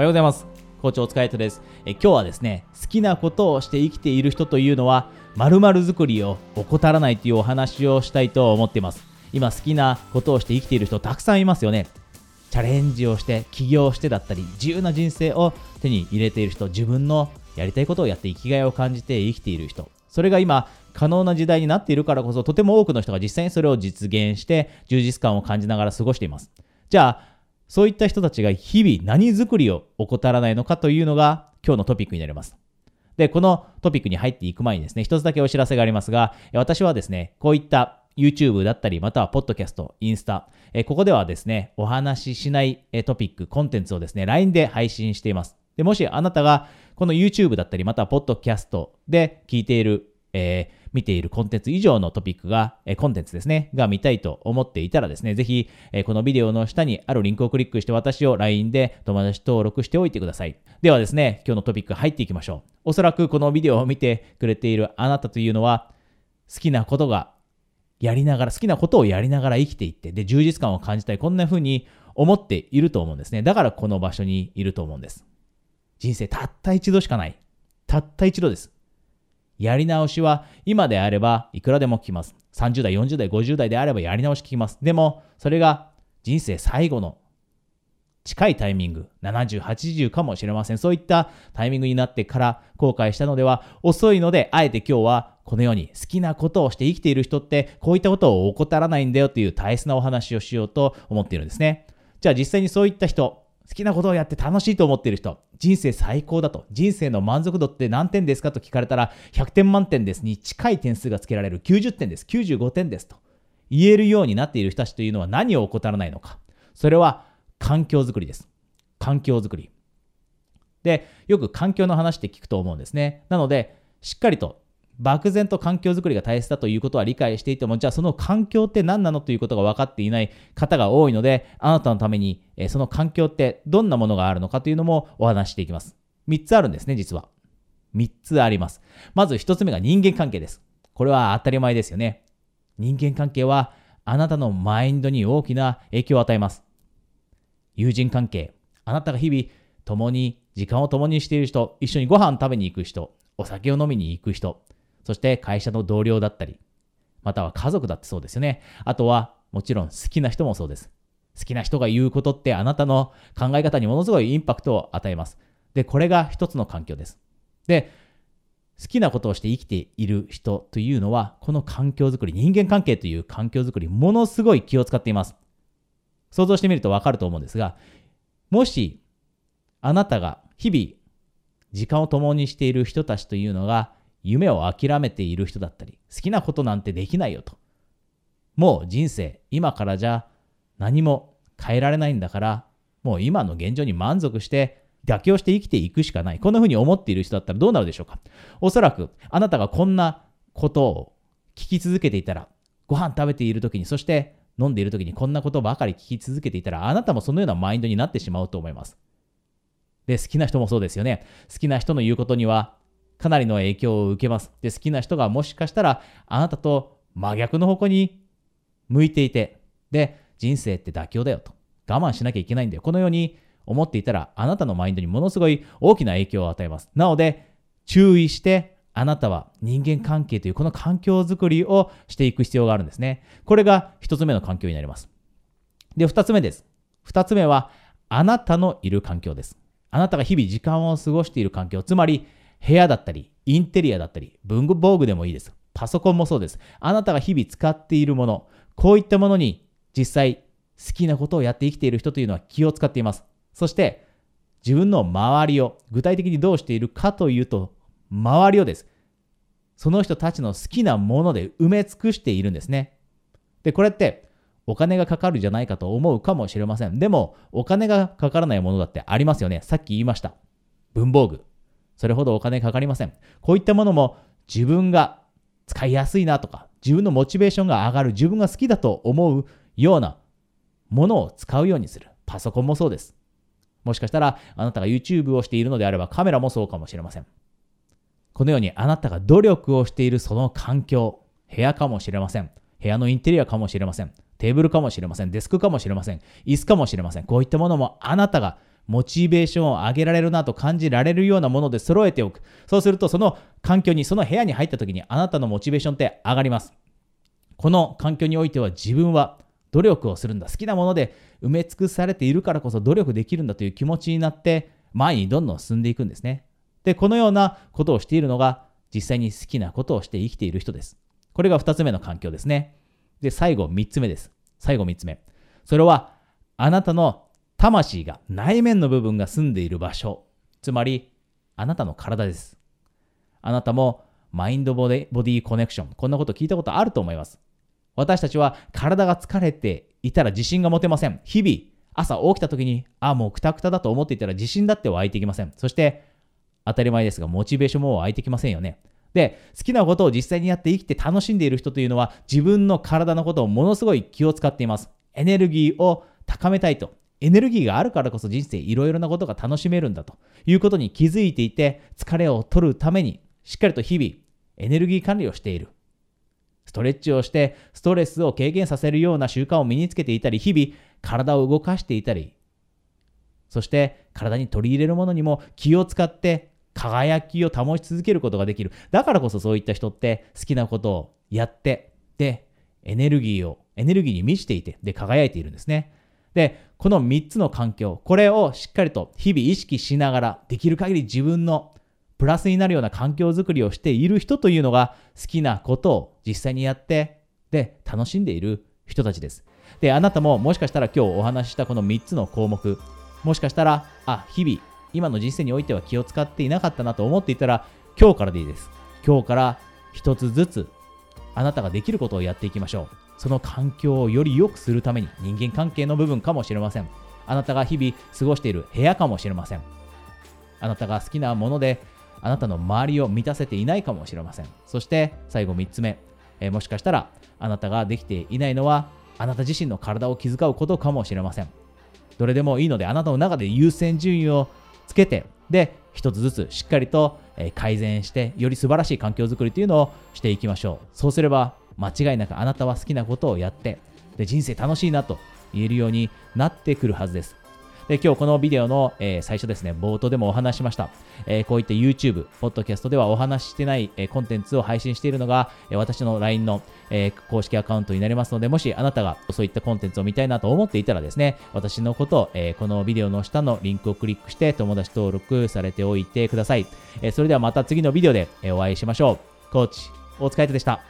おはようございます。校長お疲れ様です。え今日はですね、好きなことをして生きている人というのは、〇〇作りを怠らないというお話をしたいと思っています。今好きなことをして生きている人たくさんいますよね。チャレンジをして、起業してだったり、自由な人生を手に入れている人、自分のやりたいことをやって生きがいを感じて生きている人。それが今、可能な時代になっているからこそ、とても多くの人が実際にそれを実現して、充実感を感じながら過ごしています。じゃあ、そういった人たちが日々何作りを怠らないのかというのが今日のトピックになります。で、このトピックに入っていく前にですね、一つだけお知らせがありますが、私はですね、こういった YouTube だったり、またはポッドキャスト、インスタ、えここではですね、お話ししないトピック、コンテンツをですね、LINE で配信しています。で、もしあなたがこの YouTube だったり、またはポッドキャストで聞いている、えー見ているコンテンツ以上のトピックが、えコンテンツですね、が見たいと思っていたらですね、ぜひ、えこのビデオの下にあるリンクをクリックして私を LINE で友達登録しておいてください。ではですね、今日のトピック入っていきましょう。おそらくこのビデオを見てくれているあなたというのは、好きなことがやりながら、好きなことをやりながら生きていって、で、充実感を感じたい、こんな風に思っていると思うんですね。だからこの場所にいると思うんです。人生たった一度しかない。たった一度です。やり直しは今であればいくらでも聞きます。30代、40代、50代であればやり直し聞きます。でも、それが人生最後の近いタイミング、70、80かもしれません。そういったタイミングになってから後悔したのでは遅いので、あえて今日はこのように好きなことをして生きている人ってこういったことを怠らないんだよという大切なお話をしようと思っているんですね。じゃあ実際にそういった人、好きなことをやって楽しいと思っている人、人生最高だと、人生の満足度って何点ですかと聞かれたら、100点満点ですに近い点数がつけられる90点です、95点ですと言えるようになっている人たちというのは何を怠らないのか。それは環境づくりです。環境づくり。で、よく環境の話って聞くと思うんですね。なので、しっかりと漠然と環境づくりが大切だということは理解していても、じゃあその環境って何なのということが分かっていない方が多いので、あなたのために、えその環境ってどんなものがあるのかというのもお話していきます。3つあるんですね、実は。3つあります。まず1つ目が人間関係です。これは当たり前ですよね。人間関係はあなたのマインドに大きな影響を与えます。友人関係、あなたが日々共に時間を共にしている人、一緒にご飯食べに行く人、お酒を飲みに行く人、そして会社の同僚だったり、または家族だってそうですよね。あとはもちろん好きな人もそうです。好きな人が言うことってあなたの考え方にものすごいインパクトを与えます。で、これが一つの環境です。で、好きなことをして生きている人というのは、この環境づくり、人間関係という環境づくり、ものすごい気を使っています。想像してみるとわかると思うんですが、もし、あなたが日々、時間を共にしている人たちというのが、夢を諦めている人だったり、好きなことなんてできないよと。もう人生、今からじゃ何も変えられないんだから、もう今の現状に満足して妥協して生きていくしかない。こんな風に思っている人だったらどうなるでしょうか。おそらくあなたがこんなことを聞き続けていたら、ご飯食べている時に、そして飲んでいる時にこんなことばかり聞き続けていたら、あなたもそのようなマインドになってしまうと思います。で、好きな人もそうですよね。好きな人の言うことにはかなりの影響を受けます。で、好きな人がもしかしたらあなたと真逆の方向に向いていて、で、人生って妥協だよと。我慢しなきゃいけないんだよ。このように思っていたら、あなたのマインドにものすごい大きな影響を与えます。なので、注意して、あなたは人間関係というこの環境づくりをしていく必要があるんですね。これが一つ目の環境になります。で、二つ目です。二つ目は、あなたのいる環境です。あなたが日々時間を過ごしている環境、つまり部屋だったり、インテリアだったり、文具防具でもいいです。パソコンもそうです。あなたが日々使っているもの、こういったものに実際好きなことをやって生きている人というのは気を使っています。そして自分の周りを具体的にどうしているかというと、周りをです。その人たちの好きなもので埋め尽くしているんですね。で、これってお金がかかるじゃないかと思うかもしれません。でも、お金がかからないものだってありますよね。さっき言いました。文房具。それほどお金かかりません。こういったものも自分が使いやすいなとか、自分のモチベーションが上がる、自分が好きだと思うようなものを使うようにする。パソコンもそうです。もしかしたらあなたが YouTube をしているのであればカメラもそうかもしれません。このようにあなたが努力をしているその環境、部屋かもしれません。部屋のインテリアかもしれません。テーブルかもしれません。デスクかもしれません。椅子かもしれません。こういったものもあなたがモチベーションを上げられるなと感じられるようなもので揃えておく。そうすると、その環境に、その部屋に入った時にあなたのモチベーションって上がります。この環境においては自分は努力をするんだ。好きなもので埋め尽くされているからこそ努力できるんだという気持ちになって前にどんどん進んでいくんですね。で、このようなことをしているのが実際に好きなことをして生きている人です。これが2つ目の環境ですね。で、最後3つ目です。最後3つ目。それはあなたの魂が内面の部分が住んでいる場所。つまりあなたの体です。あなたもマインドボディコネクション。こんなこと聞いたことあると思います。私たちは体が疲れていたら自信が持てません。日々、朝起きた時に、あ、もうくたくただと思っていたら自信だって湧いてきません。そして、当たり前ですが、モチベーションも湧いてきませんよね。で、好きなことを実際にやって生きて楽しんでいる人というのは、自分の体のことをものすごい気を使っています。エネルギーを高めたいと。エネルギーがあるからこそ人生いろいろなことが楽しめるんだということに気づいていて、疲れを取るために、しっかりと日々、エネルギー管理をしている。ストレッチをしてストレスを軽減させるような習慣を身につけていたり、日々体を動かしていたり、そして体に取り入れるものにも気を使って輝きを保ち続けることができる。だからこそそういった人って好きなことをやって、で、エネルギーを、エネルギーに満ちていて、で、輝いているんですね。で、この3つの環境、これをしっかりと日々意識しながら、できる限り自分のプラスになるような環境づくりをしている人というのが好きなことを実際にやってで楽しんでいる人たちです。で、あなたももしかしたら今日お話ししたこの3つの項目、もしかしたら、あ、日々、今の人生においては気を使っていなかったなと思っていたら、今日からでいいです。今日から一つずつあなたができることをやっていきましょう。その環境をより良くするために人間関係の部分かもしれません。あなたが日々過ごしている部屋かもしれません。あなたが好きなものであなたの周りを満たせていないかもしれません。そして最後3つ目、えー、もしかしたらあなたができていないのはあなた自身の体を気遣うことかもしれません。どれでもいいのであなたの中で優先順位をつけてで一つずつしっかりと改善してより素晴らしい環境づくりというのをしていきましょうそうすれば間違いなくあなたは好きなことをやってで人生楽しいなと言えるようになってくるはずですで今日このビデオの、えー、最初ですね、冒頭でもお話しました。えー、こういった YouTube、ポッドキャストではお話ししてない、えー、コンテンツを配信しているのが、え私の LINE の、え公式アカウントになりますので、もしあなたがそういったコンテンツを見たいなと思っていたらですね、私のことを、えこのビデオの下のリンクをクリックして友達登録されておいてください。えそれではまた次のビデオで、えお会いしましょう。コーチ、大塚海人でした。